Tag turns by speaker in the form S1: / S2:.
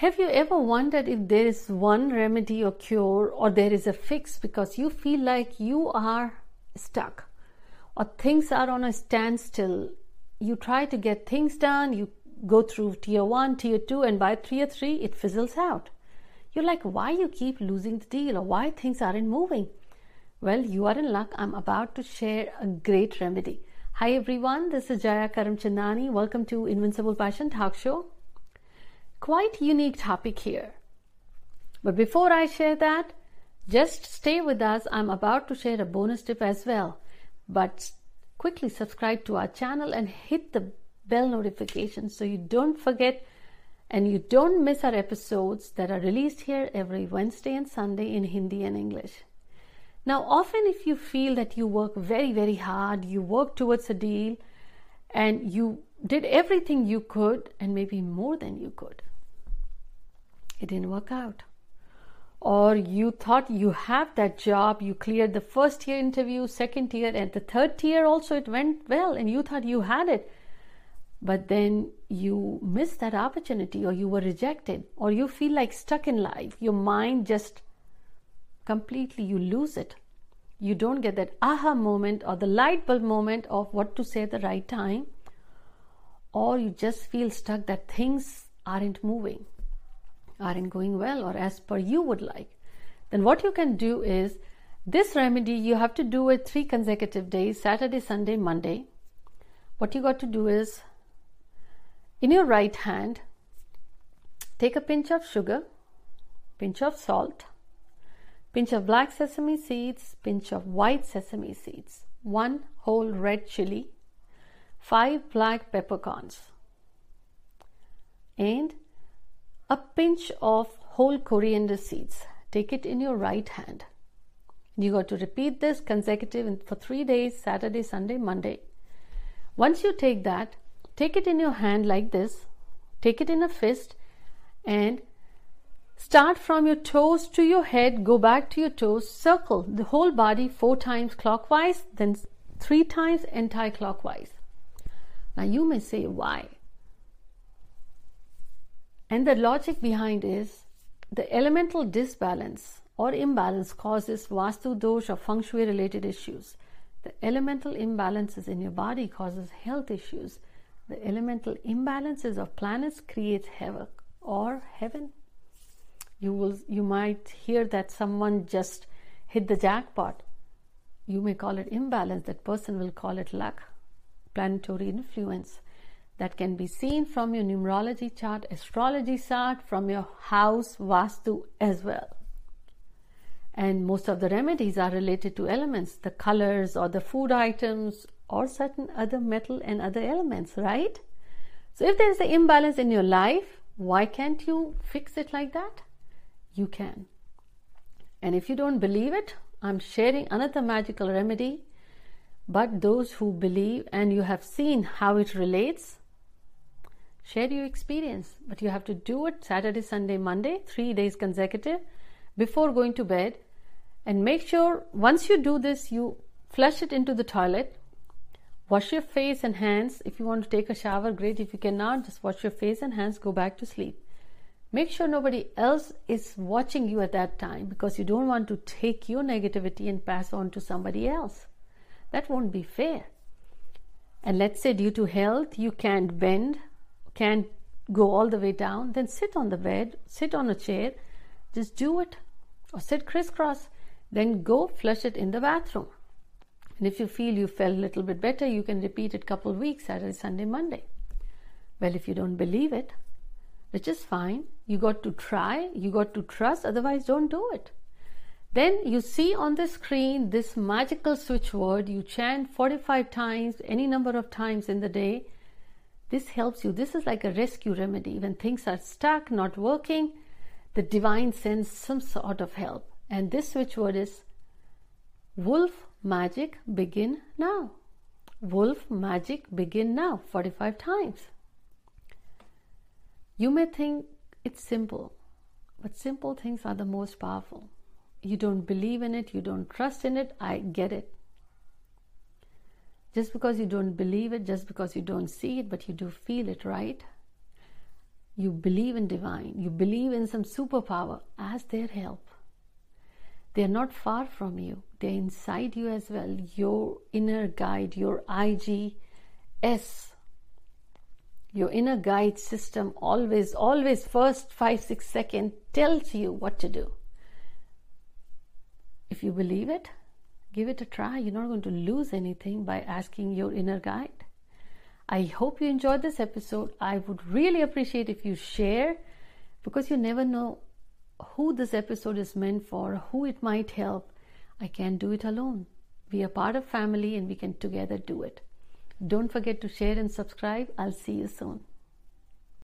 S1: Have you ever wondered if there is one remedy or cure or there is a fix because you feel like you are stuck or things are on a standstill? You try to get things done, you go through tier one, tier two, and by tier three, it fizzles out. You're like, why you keep losing the deal or why things aren't moving? Well, you are in luck. I'm about to share a great remedy. Hi everyone, this is Jaya Karamchandani. Welcome to Invincible Passion Talk Show. Quite unique topic here. But before I share that, just stay with us. I'm about to share a bonus tip as well. But quickly subscribe to our channel and hit the bell notification so you don't forget and you don't miss our episodes that are released here every Wednesday and Sunday in Hindi and English. Now, often if you feel that you work very, very hard, you work towards a deal, and you did everything you could, and maybe more than you could, it didn't work out. Or you thought you have that job, you cleared the first year interview, second year, and the third year also it went well, and you thought you had it. But then you missed that opportunity, or you were rejected, or you feel like stuck in life. Your mind just completely you lose it. You don't get that aha moment or the light bulb moment of what to say at the right time, or you just feel stuck that things aren't moving, aren't going well, or as per you would like. Then what you can do is this remedy you have to do it three consecutive days Saturday, Sunday, Monday. What you got to do is in your right hand, take a pinch of sugar, pinch of salt, pinch of black sesame seeds, pinch of white sesame seeds, one whole red chili, five black peppercorns, and a pinch of whole coriander seeds. Take it in your right hand. You got to repeat this consecutive for three days Saturday, Sunday, Monday. Once you take that, take it in your hand like this, take it in a fist, and Start from your toes to your head, go back to your toes, circle the whole body four times clockwise, then three times anti clockwise. Now you may say, why? And the logic behind is the elemental disbalance or imbalance causes vastu dosh or feng shui related issues. The elemental imbalances in your body causes health issues. The elemental imbalances of planets creates havoc or heaven you will you might hear that someone just hit the jackpot you may call it imbalance that person will call it luck planetary influence that can be seen from your numerology chart astrology chart from your house vastu as well and most of the remedies are related to elements the colors or the food items or certain other metal and other elements right so if there is an imbalance in your life why can't you fix it like that you can. And if you don't believe it, I'm sharing another magical remedy. But those who believe and you have seen how it relates, share your experience. But you have to do it Saturday, Sunday, Monday, three days consecutive before going to bed. And make sure once you do this, you flush it into the toilet. Wash your face and hands. If you want to take a shower, great. If you cannot, just wash your face and hands, go back to sleep. Make sure nobody else is watching you at that time because you don't want to take your negativity and pass on to somebody else. That won't be fair. And let's say, due to health, you can't bend, can't go all the way down, then sit on the bed, sit on a chair, just do it, or sit crisscross, then go flush it in the bathroom. And if you feel you felt a little bit better, you can repeat it couple weeks, Saturday, Sunday, Monday. Well, if you don't believe it, which is fine. You got to try, you got to trust, otherwise, don't do it. Then you see on the screen this magical switch word, you chant 45 times, any number of times in the day. This helps you. This is like a rescue remedy. When things are stuck, not working, the divine sends some sort of help. And this switch word is Wolf Magic Begin Now. Wolf Magic Begin Now 45 times. You may think it's simple, but simple things are the most powerful. You don't believe in it, you don't trust in it, I get it. Just because you don't believe it, just because you don't see it, but you do feel it, right? you believe in divine, you believe in some superpower, ask their help. They're not far from you, they're inside you as well. Your inner guide, your IGS, your inner guide system always, always, first five, six seconds tells you what to do. If you believe it, give it a try. You're not going to lose anything by asking your inner guide. I hope you enjoyed this episode. I would really appreciate if you share because you never know who this episode is meant for, who it might help. I can't do it alone. We are part of family and we can together do it. Don't forget to share and subscribe. I'll see you soon.